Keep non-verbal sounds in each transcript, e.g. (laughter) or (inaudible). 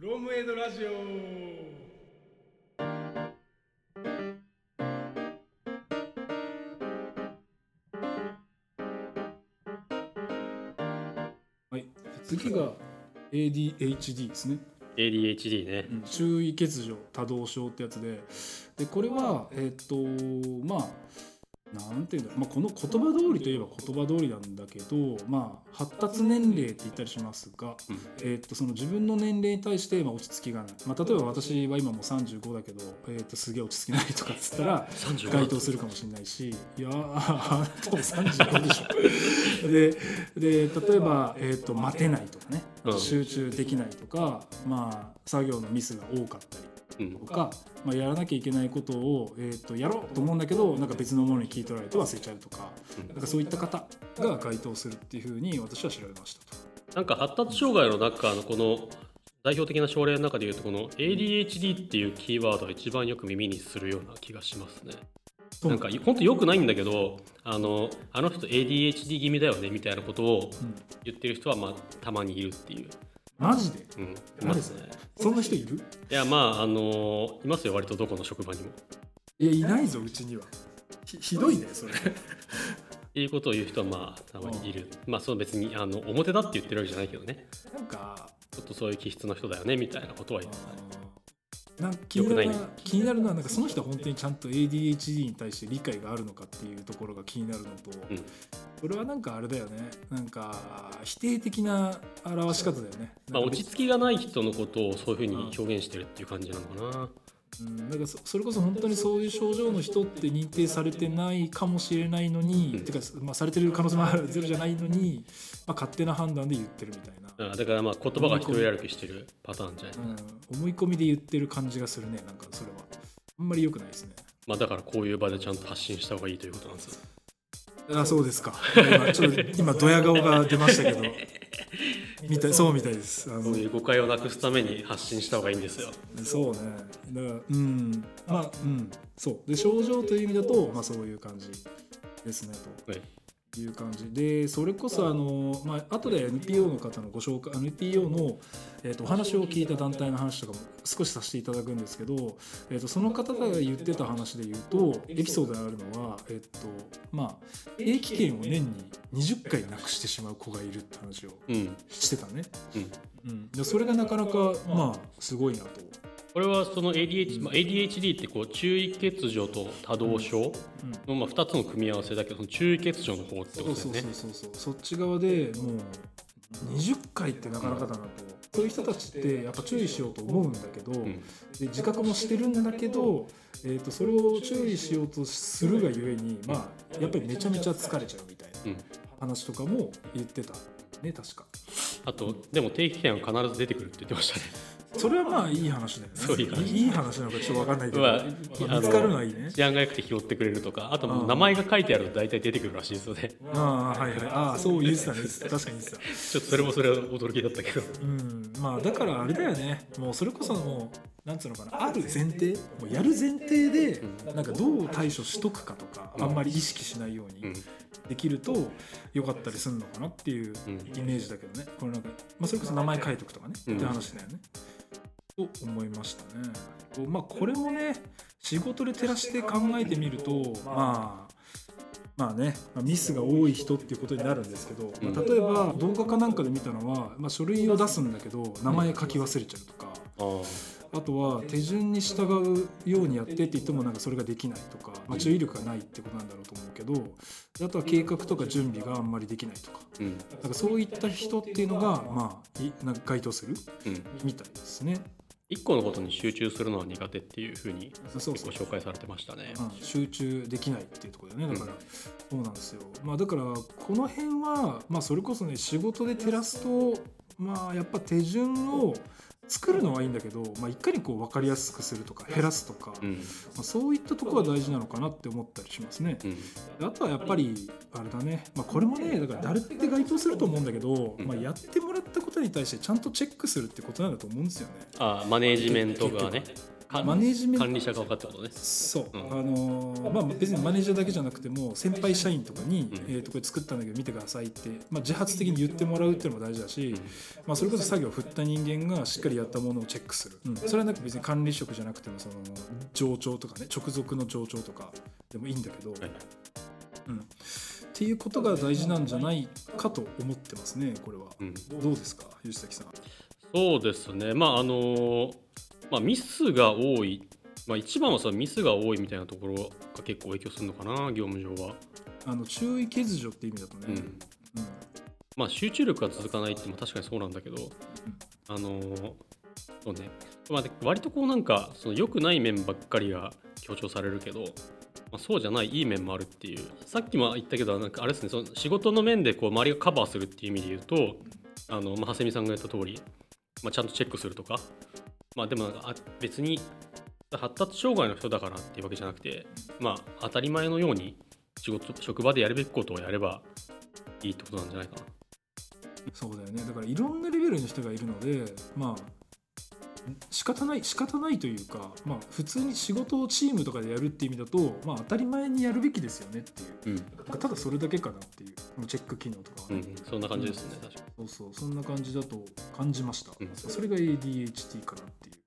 フロムエドラジオ。はい。次が ADHD ですね。ADHD ね、注意欠如多動症ってやつで。でこれはえっ、とまあなんていうんだまあ、この言葉通りといえば言葉通りなんだけど、まあ、発達年齢って言ったりしますが、うん。えっとその自分の年齢に対してまあ落ち着きがない、まあ、例えば私は今もう35だけど、えっとすげえ落ち着きないとかっつったら35該当するかもしれないしいやーあなたも35でしょ。でで例えば、えー、と待てないとかね。うん。集中できないとか、まあ、作業のミスが多かったりうん。とか、まあ、やらなきゃいけないことを、えー、とやろうと思うんだけどなんか別のものに聞い取られて忘れちゃうとかうん。なんかそういった方が該当するっていうふうに私は調べましたと。なんか発達障害の中のこの代表的な症例の中でいうとこの ADHD っていうキーワードが一番よく耳にするような気がしますね。なんか本当良くないんだけどあのあの人 ADHD 気味だよねみたいなことをうん。言ってる人はまあたまにいるっていう、マジで？うん、いますね。そんな人いる？いやまああのいますよ割とどこの職場にも。いやいないぞうちには。ひひどいねそれ。(laughs) っていうことを言う人はまあたまにいる。まあその別にあの表だって言ってるわけじゃないけどね。なんかちょっとそういう気質の人だよねみたいなことは言ってた。ね。なんか気になる気になるのはなんかその人は本当にちゃんと ADHD に対して理解があるのかっていうところが気になるのと、うんそれはなんかあれだよねなんか否定的な表し方だよね。まあ、落ち着きがない人のことをそういうふうに表現してるっていう感じなのかな。うん、なんかそそれこそ本当にそういう症状の人って認定されてないかもしれないのに、うんてか、まあ、されてる可能性もあるゼロじゃないのに、まあ、勝手な判断で言ってるみたいな、あだからまあ言葉が一人歩きしてるパターンじゃない、うん、思い込みで言ってる感じがするねなんかそれはあんまり良くないですね。まあ、だからこういう場でちゃんと発信した方がいいということなんですよ。あそうですか。今ちょっと今ドヤ顔が出ましたけど、(laughs) みたいそうみたいです。あのこういう誤解をなくすために発信した方がいいんですよ。そうね。だからうんまあうんそうで症状という意味だとまあそういう感じですねと。はいいう感じでそれこそあの、まあ後で NPO の方のご紹介 NPO の、えー、とお話を聞いた団体の話とかも少しさせていただくんですけど、えー、とその方が言ってた話で言うとエピソードであるのは、えーとまあ、定期券を年に20回なくしてしまう子がいるって話をうん。してたね、うん。うん、でそれがなかなかまあすごいなと。これはその ADHD,、まあ、ADHD ってこう注意欠如と多動症うん。のまあ2つの組み合わせだけどその注意欠如の方ってそうそうことだよね。そうそう。そっち側でもう20回ってなかなかだなと。そういう人たちってやっぱ注意しようと思うんだけど、うん。で自覚もしてるんだけど、えー、とそれを注意しようとするがゆえにまあやっぱりめちゃめちゃ疲れちゃうみたいなうん。話とかも言ってたね確か。あとでも定期券は必ず出てくるって言ってましたね。それはまあいい話だよね。そういい話。いい話なのかちょっと分かんないけど、まあまあ見つかるのはいいね。治安が良くて拾ってくれるとかあとうん名前が書いてあると大体出てくるらしいですよね。ああはいはい。ああそう言ってたね確かに言ってた (laughs) ちょっとそれもそれは驚きだったけど。うん、まあだからあれだよね。もうそれこそもうなんつうのかなある前提もうやる前提でうなんかどう対処しとくかとかあんまり意識しないよううん。にできるとよかったりするのかなっていううん。イメージだけどね。これなんか、まあ、それこそ名前書いとくとかね、うん。って話だよね。と思いましたね。まあこれもね仕事で照らして考えてみるとまあまあね、まあミスが多い人っていうことになるんですけど、まあ、例えば動画かなんかで見たのは、まあ、書類を出すんだけど名前書き忘れちゃうとかああとは手順に従うようにやってって言ってもなんかそれができないとか、まあ、注意力がないってことなんだろうと思うけどあとは計画とか準備があんまりできないとか。ーうん。なんかそういった人っていうのが、まあ、いなんか該当するうん。みたいですね。一個のことに集中するのは苦手っていうふうに結構紹介されてましたね。うん、集中できないっていうところだよねだから、そうなんですよ。まあだからこの辺は、まあ、それこそね仕事で照らすとまあやっぱ手順を作るのはいいんだけど、まあ、いかにこう分かりやすくするとか減らすとか、うん。まあ、そういったところは大事なのかなって思ったりしますね。うん。あとはやっぱりあれだね、まあ、これもねだから誰って該当すると思うんだけど、うん。まあ、やってもらったことに対してちゃんとチェックするってことなんだと思うんですよね。あマネージメントがね。かマネージメント管理者側かってことね。そう、うん。あのーまあ別にマネージャーだけじゃなくても先輩社員とかに、うん。えー、とこれ作ったんだけど見てくださいって、まあ、自発的に言ってもらうっていうのも大事だし、まあ、それこそ作業を振った人間がしっかりやったものをチェックする、うん。それはなんか別に管理職じゃなくてもその上長とかね直属の上長とかでもいいんだけど、はい。うん、っていうことが大事なんじゃないかと思ってますねこれは。うん。どうですか吉崎さん。そうですね。まああのまあミスが多いまあ一番はそのミスが多いみたいなところが結構影響するのかな業務上は、あの注意欠如って意味だとね、うん。うん。まあ集中力が続かないっても確かにそうなんだけど、あのそうね、まあ、で割とこうなんかその良くない面ばっかりが強調されるけど、まあ、そうじゃないいい面もあるっていう。さっきも言ったけどなんかあれですねその仕事の面でこう周りがカバーするっていう意味で言うとあの、まあ、長谷美さんが言った通り、まあ、ちゃんとチェックするとか、まあ、でもあ別に発達障害の人だからっていうわけじゃなくて、まあ、当たり前のように仕事職場でやるべきことをやればいいってことなんじゃないかな。そうだよねだからいろんなレベルの人がいるのでまあ仕方ない仕方ないというか、まあ、普通に仕事をチームとかでやるっていう意味だと、まあ、当たり前にやるべきですよねっていう。うん。ただそれだけかなっていうチェック機能とかは。ね、うん、そんな感じですね、確かに。そうそう。そんな感じだと感じました、うん。それが ADHD かなっていう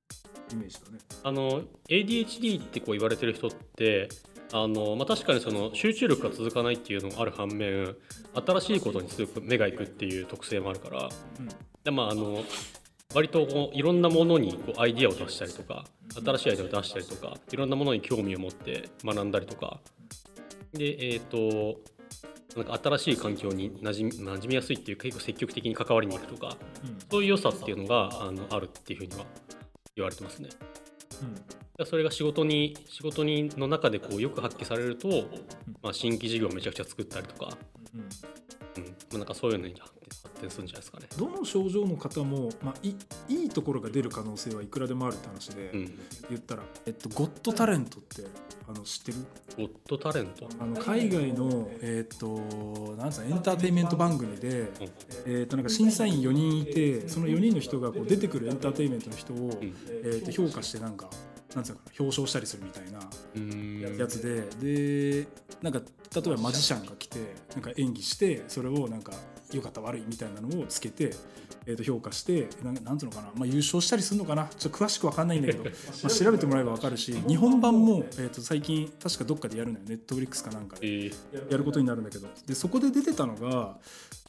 イメージだね。あの ADHD ってこう言われてる人ってあの、まあ、確かにその集中力が続かないっていうのもある反面新しいことにすごく目がいくっていう特性もあるから。うん。で、まあ、あの割とこういろんなものにこうアイディアを出したりとか新しいアイデアを出したりとかいろんなものに興味を持って学んだりとか。でえっ、となんか新しい環境に馴染み馴染みやすいっていうか結構積極的に関わりに行くとかうん。そういう良さっていうのがあのあるっていうふうには言われてますね。うん。それが仕事に仕事にの中でこうよく発揮されると、まあ、新規事業をめちゃくちゃ作ったりとか、うん。うん。まあ、なんかそういうのに発展発展するんじゃないですかね。どの症状の方も、まあ、いいいところが出る可能性はいくらでもあるって話で、うん、言ったら、えっと、ゴッドタレントってあの知ってる？ゴッドタレント、あの海外の、えっとなんエンターテインメント番組で、えっとなんか審査員4人いてその4人の人がこう出てくるエンターテインメントの人を、ん。えっと評価してなんかなんつうのかな表彰したりするみたいなうーん。やつででなんか例えばマジシャンが来てなんか演技してそれをなんか良かった悪いみたいなのをつけて、えー、と評価してなんなんていうのかな、まあ、優勝したりするのかなちょっと詳しく分かんないんだけど、(laughs) まあ、調べてもらえば分かるし (laughs) 日本版も、えー、と最近確かどっかでやるのよネットフリックスかなんかえでー。やることになるんだけど。でそこで出てたのが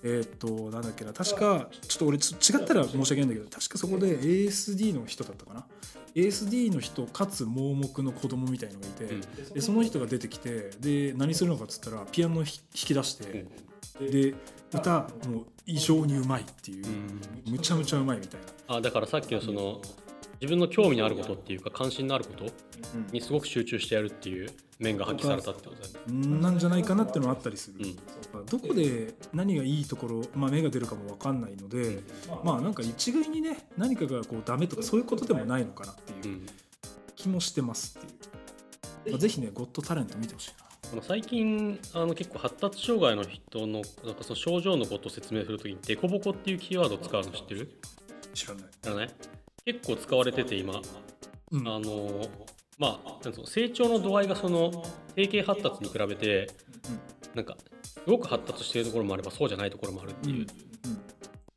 えっ、となんだっけな確かちょっと俺ちょ違ったら申し訳ないんだけど確かそこで ASD の人だったかな。ASD の人かつ盲目の子供みたいのがいて、うん。でその人が出てきてで何するのかっつったらピアノを弾き出して、で歌もう異常にうまいっていう、うんむちゃむちゃうまいみたいな、あだからさっきのその自分の興味のあることっていうか関心のあることにすごく集中してやるっていう面が発揮されたってことだよね。うんなんじゃないかなっていうのはあったりする、うん。どこで何がいいところ、まあ、目が出るかも分かんないので、まあなんか一概にね何かがこうダメとかそういうことでもないのかなっていううん。気もしてますっていう、まあ、ぜひねゴッドタレント見てほしいなあの最近あの結構発達障害の人のなんかその症状のことを説明するときにデコボコっていうキーワードを使うの知ってる？知らない、知らない？結構使われてて今。うん。あのまあ成長の度合いがその定型発達に比べてなんかすごく発達しているところもあればそうじゃないところもあるっていう、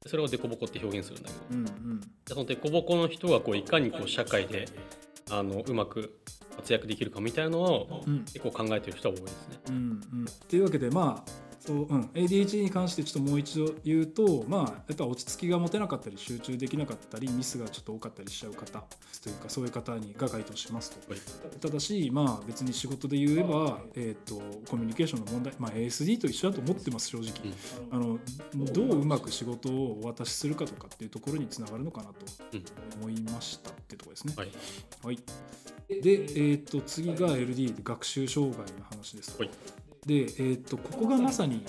それをデコボコって表現するんだけど。うんうん。でそのデコボコの人がこういかにこう社会であのうまく活躍できるかみたいなのをうん結構考えてる人は多いですね。うんうんっていうわけでまあそう、うん、ADHD に関してちょっともう一度言うとまあやっぱ落ち着きが持てなかったり集中できなかったりミスがちょっと多かったりしちゃう方というかそういう方にが該当しますと。はい。ただしまあ別に仕事で言えば、えー、とコミュニケーションの問題、まあ、ASD と一緒だと思ってます正直、あのどううまく仕事をお渡しするかとかっていうところにつながるのかなとうん。思いましたっていうところですね。はい。はい、で、えー、と次が LD で学習障害の話です。はいで、えー、とここがまさに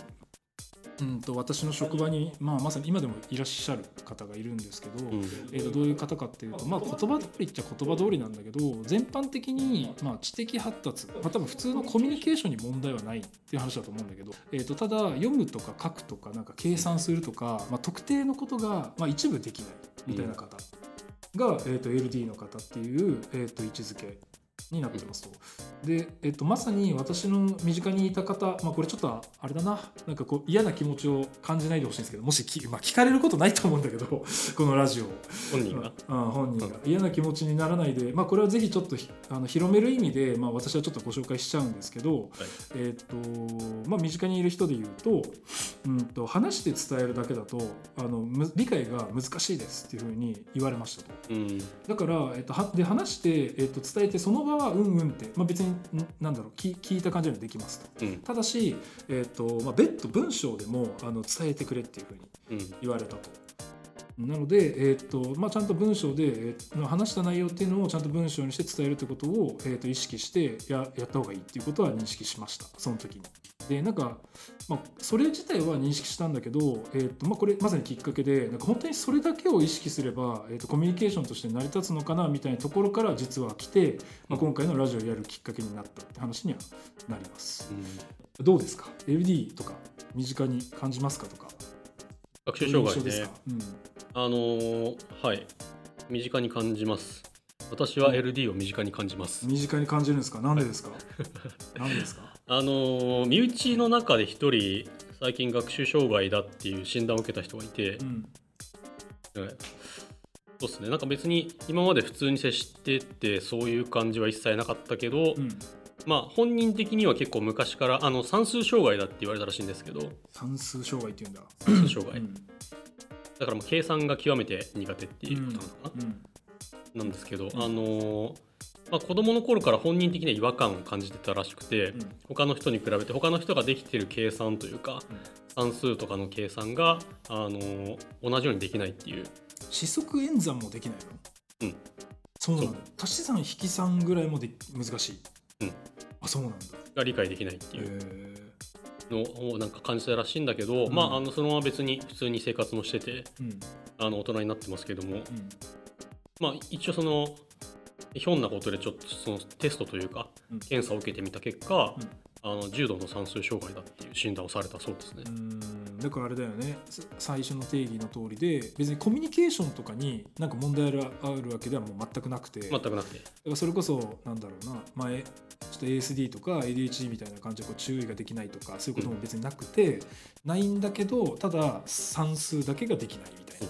うんと私の職場に、まあ、まさに今でもいらっしゃる方がいるんですけど、うんえー、とどういう方かっていうと、まあ、言葉通りっちゃ言葉通りなんだけど全般的に、まあ、知的発達、まあ、多分普通のコミュニケーションに問題はないっていう話だと思うんだけど、えー、とただ読むとか書くとかなんか計算するとか、まあ、特定のことが、まあ、一部できないみたいな方。が、えー、と LD の方っていう、えー、と位置づけになってますと。で、えっと、まさに私の身近にいた方、まあ、これちょっとあれだななんかこう嫌な気持ちを感じないでほしいんですけどもしき、まあ、聞かれることないと思うんだけど (laughs) このラジオ本人が？うん、本人が嫌な気持ちにならないで、まあ、これはぜひちょっとひあの広める意味で、まあ、私はちょっとご紹介しちゃうんですけど、えーとまあ、身近にいる人で言うと,、うん、と話して伝えるだけだとあのむ理解が難しいですっていうふうに言われましたと。うん。だから、えっと、はで話して、えっと、伝えてその場はうんうんって、まあ、別にんなんだろう聞聞いた感じでもできますと。うん。ただし、えっとまあ、別途文章でもあの伝えてくれっていうふうにうん。言われたと。なので、えーっとまあ、ちゃんと文章で、えー話した内容っていうのをちゃんと文章にして伝えるってことを、えーっと意識してややった方がいいっていうことは認識しましたその時に。でなんか、まあ、それ自体は認識したんだけど、えーっとまあ、これまさにきっかけでなんか本当にそれだけを意識すれば、えーっとコミュニケーションとして成り立つのかなみたいなところから実は来て、まあ、今回のラジオをやるきっかけになったって話にはなります。どうですか ?LD とか身近に感じますかとか。学習障害ね。どうん。あのーはい。身近に感じます。私は LD を身近に感じます。身近に感じるんですか？なんでですか？(laughs) なんでですか？あのー身内の中で一人最近学習障害だっていう診断を受けた人がいて、うん。はい。そうですね。なんか別に今まで普通に接しててそういう感じは一切なかったけど、うんまあ本人的には結構昔からあの算数障害だって言われたらしいんですけど。算数障害っていうんだ。算数障害、うん。だからもう計算が極めて苦手っていうことなのかな、うんなんですけど、ん。あのーまあ、子供の頃から本人的には違和感を感じてたらしくて、うん。他の人に比べて他の人ができてる計算というか、算数とかの計算が、あのー同じようにできないっていう。四則演算もできないの？うん。そうなんだ足し算引き算ぐらいもで難しい。うんあそうなんだ。が理解できないってへいう。えのをなんか感じたらしいんだけど、うん。まああのそのまま別に普通に生活もしててうん。あの大人になってますけども、うん。まあ、一応そのひょんなことでちょっとそのテストというかうん。検査を受けてみた結果、うん。あの重度の算数障害だっていう診断をされたそうですね。う。んだからあれだよね。さ最初の定義の通りで別にコミュニケーションとかになんか問題あるあるわけではもう全くなくて、全くなくて。だからそれこそなんだろうな。前ちょっと ASD とか ADHD みたいな感じでこう注意ができないとかそういうことも別になくて、ないんだけどただ算数だけができないみたいな、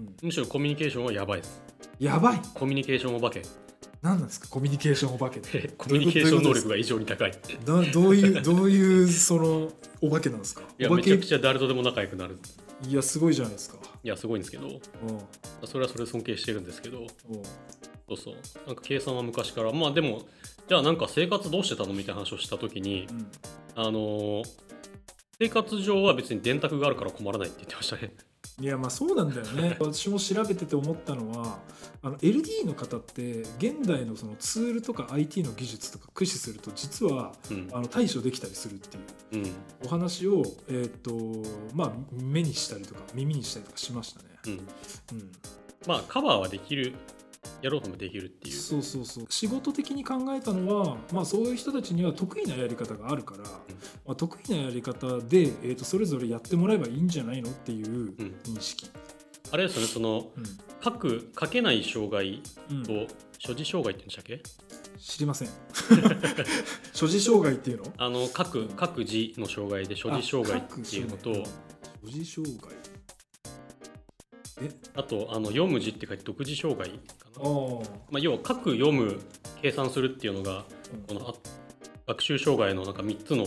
うん。むしろコミュニケーションはやばいです。やばい。コミュニケーションお化け。何なんですかコミュニケーションお化けって。(laughs) コミュニケーション能力が異常に高い。いどどういうどういうそのお化けなんですか？や、お化け？めちゃくちゃ誰とでも仲良くなる。いやすごいじゃないですか。いや、すごいんですけど、う。んそれはそれで尊敬してるんですけど、う。んそうそう。なんか計算は昔から、まあでも、じゃあなんか生活どうしてたのみたいな話をしたときに、うん。あのー生活上は別に電卓があるから困らないって言ってましたね。いやまあそうなんだよね (laughs) 私も調べてて思ったのはあの LD の方って現代のそのツールとか IT の技術とか駆使すると実はうん。あの対処できたりするっていううん。お話を、えーとまあ、目にしたりとか耳にしたりとかしましたね。うん。うんまあカバーはできる、やろうともできるっていう。そうそうそう。仕事的に考えたのは、まあ、そういう人たちには得意なやり方があるから、まあ、得意なやり方で、えー、とそれぞれやってもらえばいいんじゃないのっていううん。認識。あれですよね、その、うん。書く、書けない障害うん。と、所持障害って言うんでしたっけ？知りません。(laughs) 所持障害っていうの？あの、書く、書く字の障害で所持障害っていうのと、所持障害えあと、あの読む字って書いて独自障害かあな。あまあ、要は書く、読む、計算するっていうのが、うん。このあ学習障害のなんか3つの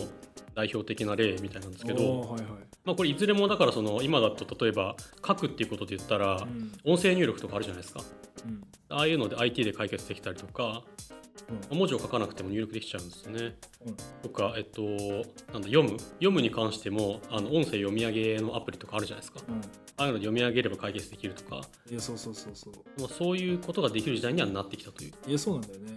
代表的な例みたいなんですけあど、ーはいはい。まあ、これいずれもだからその今だと例えば書くっていうことで言ったらうん。音声入力とかあるじゃないですか。うん。ああいうので IT で解決できたりとかうん。文字を書かなくても入力できちゃうんですよね、うん。とかえっとなんだ読む。読むに関してもあの音声読み上げのアプリとかあるじゃないですか。うん。ああいうので読み上げれば解決できるとか、いやそうそうそうそう。まあ、そういうことができる時代にはなってきたという。いやそうなんだよね。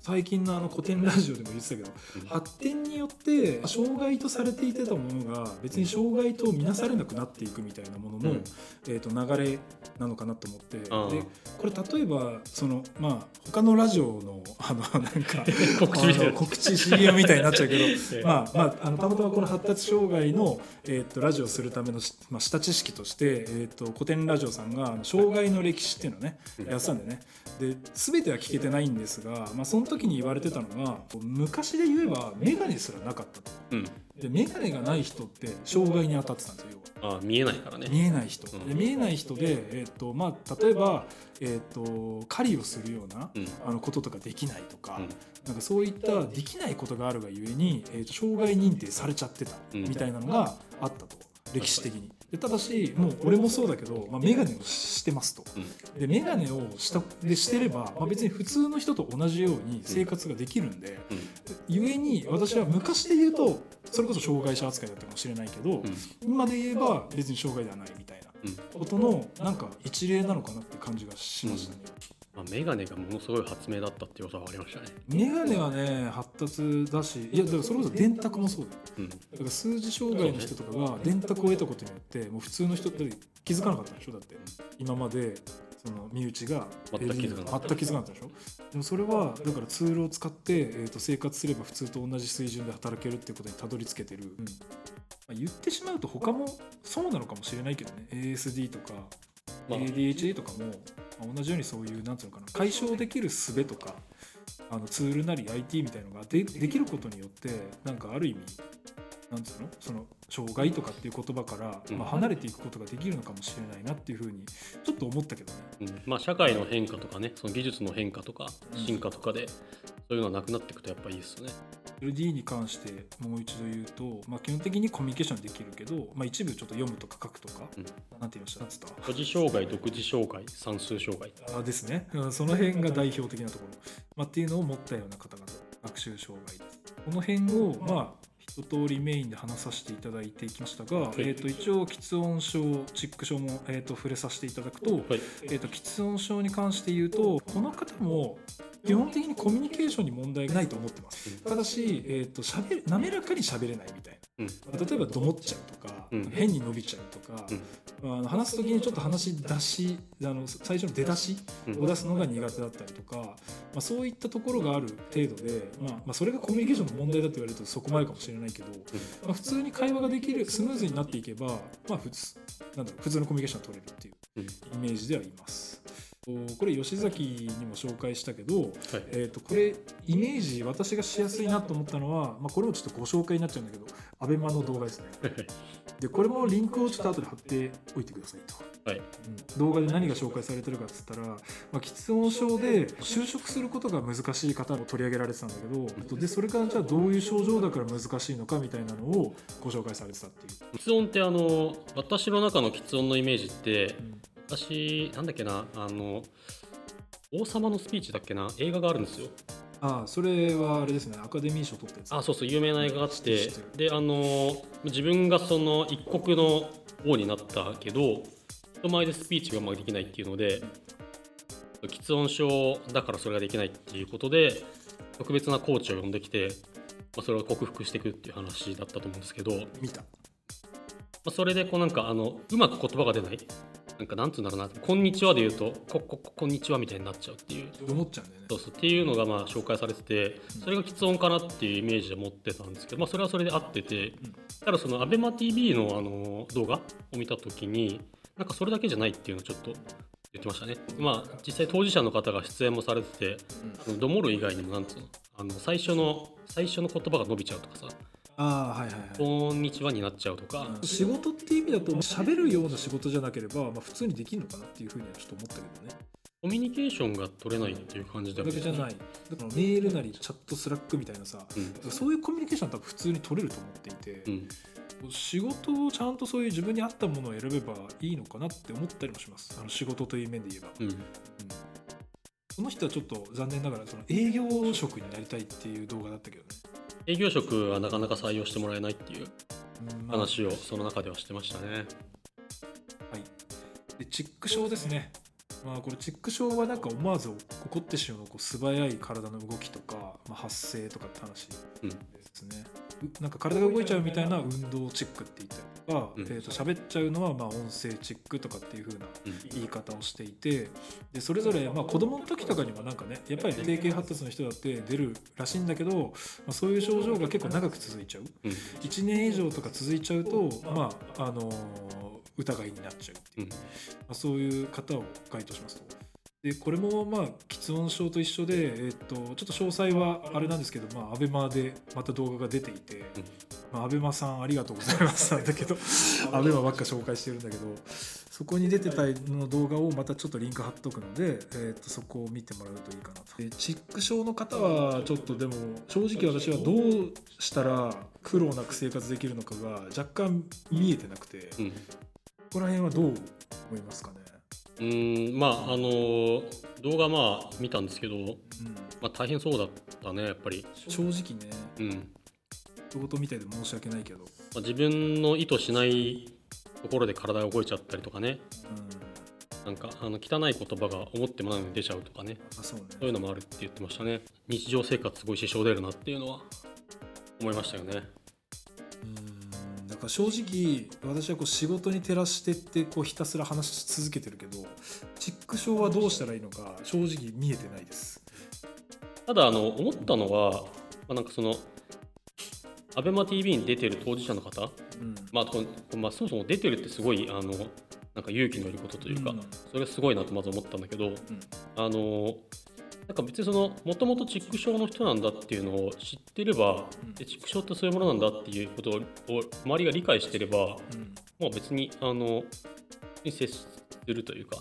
最近のあの古典ラジオでも言ってたけど発展によって障害とされていてたものが別に障害と見なされなくなっていくみたいなものの、うん。えー、と流れなのかなと思って。でこれ例えばそのまあ他のラジオのあのなんか (laughs) 告知告知 CM みたいになっちゃうけどえまあまあ、あのたまたまこの発達障害の、えー、とラジオをするためのし、まあ、下知識として、えー、と古典ラジオさんが障害の歴史っていうのをねやってたんでね。で全ては聞けてないんですが、まあ、その時に言われてたのが昔で言えば眼鏡すらなかったと。うんで眼鏡がない人って障害に当たってたんですよ要は。あ見えないからね。見えない人、うん。で見えない人で、えーとまあ、例えば、えー、と狩りをするようなうん。あのこととかできないとか,、うん。なんかそういったできないことがあるがゆえに、えー、と障害認定されちゃってたうん。みたいなのがあったと、歴史的に。でただしもう俺もそうだけど、まあ、眼鏡をしてますと。うん。で眼鏡をしたでしてれば、まあ、別に普通の人と同じように生活ができるんで、うん。ゆえに私は昔で言うとそれこそ障害者扱いだったかもしれないけど、うん。今で言えば別に障害ではないみたいなうん。ことのなんか一例なのかなって感じがしましたね。まあ、メガネがものすごい発明だったっていうことはありましたね。眼鏡はね発達だしいやだからそれこそ電卓もそう。だようん。だから数字障害の人とかが電卓を得たことによってもう普通の人って気づかなかったでしょ？だって今までその身内が全く気づかなかった。でしょ？でもそれはだからツールを使って、えー、と生活すれば普通と同じ水準で働けるっていうことにたどり着けてる、まあ、言ってしまうと他もそうなのかもしれないけどね。ASD とかまあ ADHD とかも、まあ同じようにそういうなんていうのかな解消できる術とかあのツールなり IT みたいのがでできることによってなんかある意味なんつうのその障害とかっていう言葉から、うん。まあ、離れていくことができるのかもしれないなっていうふうにちょっと思ったけどね。うん。まあ、社会の変化とかねその技術の変化とかうん。進化とかでそういうのがなくなっていくとやっぱいいですよね LD に関してもう一度言うと、まあ、基本的にコミュニケーションできるけど、まあ、一部ちょっと読むとか書くとか、うん。なんて言いました？なんつった？個人障害独自障害算数障害。あですね、うんその辺が代表的なところ、まあ、っていうのを持ったような方々。学習障害です。この辺をまあ一通りメインで話させていただいていきましたが、い。えー、と一応喫音症チック症も、えー、と触れさせていただくと,、はい。えー、と喫音症に関して言うとこの方も基本的にコミュニケーションに問題がないと思ってます。ただし、えー、としゃべる滑らかに喋れないみたいうん。な例えばどもっちゃうとか、うん。変に伸びちゃうとか、まああの話す時にちょっと話し出しあの最初の出だしうん。を出すのが苦手だったりとか、まあ、そういったところがある程度で、まあ、まあそれがコミュニケーションの問題だと言われるとそこまでかもしれないけど、まあ、普通に会話ができるスムーズになっていけば、まあ、普通なんだろう普通のコミュニケーションが取れるっていううん。イメージではいます。おこれ吉崎にも紹介したけど、はいえー、とこれイメージ私がしやすいなと思ったのは、まあ、これもちょっとご紹介になっちゃうんだけどアベマの動画ですね。でこれもリンクをちょっと後で貼っておいてくださいと。はいうん動画で何が紹介されてるかっつったら、まあ、喫音症で就職することが難しい方も取り上げられてたんだけどでそれからじゃあどういう症状だから難しいのかみたいなのをご紹介されてたっていう。喫音ってあの私の中の喫音のイメージってうん私なんだっけなあの王様のスピーチだっけな映画があるんですよ。ああそれはあれですねアカデミー賞取ったやつ。あそうそう有名な映画があってであの自分がその一国の王になったけど人前でスピーチがうまくできないっていうので喫音症だからそれができないっていうことで特別なコーチを呼んできて、まあ、それを克服していくっていう話だったと思うんですけど、ま見た。あ、それでこうなんかあのうまく言葉が出ないなんかなんつうんだろうな「こんにちは」で言うと「ここここんにちは」みたいになっちゃうっていう。思っちゃうんだよね。そうそう。っていうのがまあ紹介されててそれが喫音かなっていうイメージで持ってたんですけど、まあ、それはそれで合ってて。ただその ABEMATV のあの動画を見た時になんかそれだけじゃないっていうのをちょっと言ってましたね。まあ実際当事者の方が出演もされててあのドモる以外にもなんつうのあの最初の最初の言葉が伸びちゃうとかさああはいはいはい「こんにちは」になっちゃうとか、仕事っていう意味だと喋るような仕事じゃなければ、まあ、普通にできるのかなっていうふうにはちょっと思ったけどね。コミュニケーションが取れないっていう感じだそれだけじゃない。だからメールなりチャットスラックみたいなさうん。そういうコミュニケーションは多分普通に取れると思っていて、うん。仕事をちゃんとそういう自分に合ったものを選べばいいのかなって思ったりもします。あの仕事という面で言えば、うん。その人はちょっと残念ながらその営業職になりたいっていう動画だったけどね、営業職はなかなか採用してもらえないっていう話をその中ではしてましたね。はい、でチック症ですね。まあこれチック症はなんか思わず起こってしまうこう素早い体の動きとか、まあ、発声とかって話うん。ですね、うなんか体が動いちゃうみたいな運動チックって言ったりとか、うん。えー、と喋っちゃうのはまあ音声チックとかっていう風なうん。言い方をしていてでそれぞれまあ子供の時とかにはなんかねやっぱり定型発達の人だって出るらしいんだけど、まあ、そういう症状が結構長く続いちゃう。うん。1年以上とか続いちゃうとまああのー疑いになっちゃうっていう。うん。まあ、そういう方を該当しますと。でこれもまあ喫音症と一緒で、えっとちょっと詳細はあれなんですけど、まあ、アベマでまた動画が出ていて、まあ、アベマさんありがとうございますなんだけど (laughs) アベマばっか紹介してるんだけどそこに出てたの動画をまたちょっとリンク貼っとくので、えっとそこを見てもらうといいかなと。でチック症の方はちょっとでも正直私はどうしたら苦労なく生活できるのかが若干見えてなくて、うん。ここら辺はどう思いますかね？うーんまああの動画まあ見たんですけど、うん。まあ、大変そうだったねやっぱり、正直ねうん。仕事みたいで申し訳ないけど、まあ、自分の意図しないところで体が動いちゃったりとかね。うん、なんかあの汚い言葉が思ってもないのに出ちゃうとかね。あそうね。そういうのもあるって言ってましたね。日常生活すごい支障出るなっていうのは思いましたよねから正直私はこう仕事に照らしてってこうひたすら話し続けてるけどチック症はどうしたらいいのか正直見えてないです。ただあの思ったのは、まあ、なんかその ABEMATV に出てる当事者の方、うん。まあまあ、そもそも出てるってすごいあのなんか勇気のいることというか、うん。それがすごいなとまず思ったんだけど、うん。あのなんか別にそのもともとチック症の人なんだっていうのを知ってれば、うん。でチック症ってそういうものなんだっていうことを周りが理解してれば、うん。まあ、別にあのに接するというか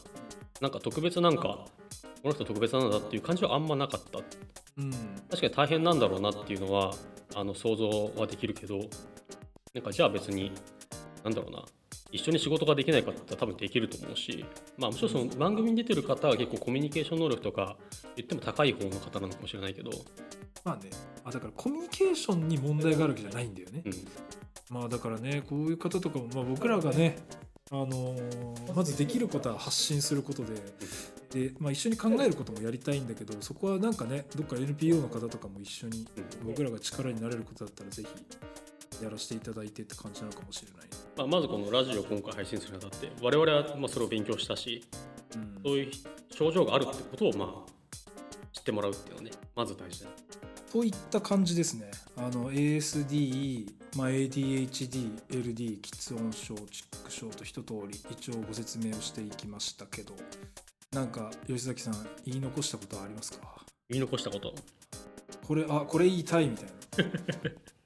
なんか特別なんかこの人特別なんだっていう感じはあんまなかった。うん。確かに大変なんだろうなっていうのはあの想像はできるけどなんかじゃあ別になんだろうな一緒に仕事ができないかっ多分できると思うし、まあ、もちろんその番組に出てる方は結構コミュニケーション能力とか言っても高い方の方なのかもしれないけど、まあね。あだからコミュニケーションに問題があるわけじゃないんだよね。うん、まあだからねこういう方とかも、まあ、僕らがね、あのーまずできることは発信することでで、まあ、一緒に考えることもやりたいんだけどそこはなんかねどっか NPO の方とかも一緒に僕らが力になれることだったらぜひやらせていただいてって感じなのかもしれない。まあ、まずこのラジオを今回配信するにあたって我々はまあそれを勉強したしうんそういう症状があるってことをまあ知ってもらうっていうのはねまず大事だといった感じですね。あの ASD、まあ、ADHD、LD、喫音症、チック症と一通り一応ご説明をしていきましたけど、なんか吉崎さん言い残したことはありますか？言い残したことこれ、あ、これ言いたいみたいな。(laughs)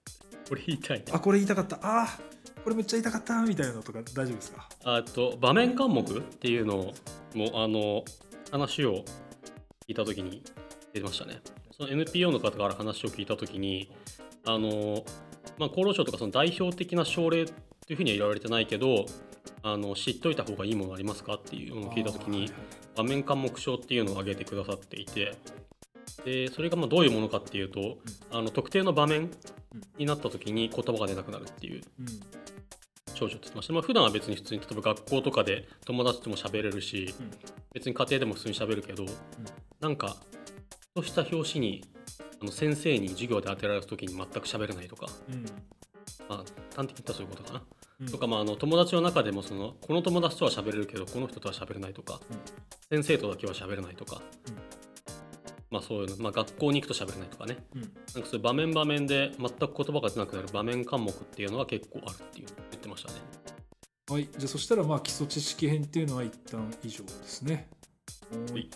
これ言いたいあ、これ言いたかった。あ、これめっちゃ言いたかったみたいなのとか大丈夫ですか？あと場面項目っていうのをもうあの話を聞いた時に出てましたね。その NPO の方から話を聞いた時にあの、まあ、厚労省とかその代表的な症例っていうふうには言われてないけどあの知っといた方がいいものありますかっていうのを聞いた時に場面科目症っていうのを挙げてくださっていて。でそれがまあどういうものかっていうとあの特定の場面になった時に言葉が出なくなるっていううん。症状って言ってました、まあ普段は別に普通に例えば学校とかで友達とも喋れるし、うん。別に家庭でも普通に喋るけど、なんかそうした表紙にあの先生に授業で当てられた時に全く喋れないとか、うん。まあ、端的に言ったらそういうことかな、うん。とか、まあ、あの友達の中でもそのこの友達とは喋れるけどこの人とは喋れないとか、先生とだけは喋れないとか、うんまあそういうの、まあ、学校に行くと喋れないとかねうん。なんかそういう場面場面で全く言葉が出なくなる場面科目っていうのは結構あるっていう言ってましたね。はい。じゃあそしたらまあ基礎知識編っていうのは一旦以上ですね。はい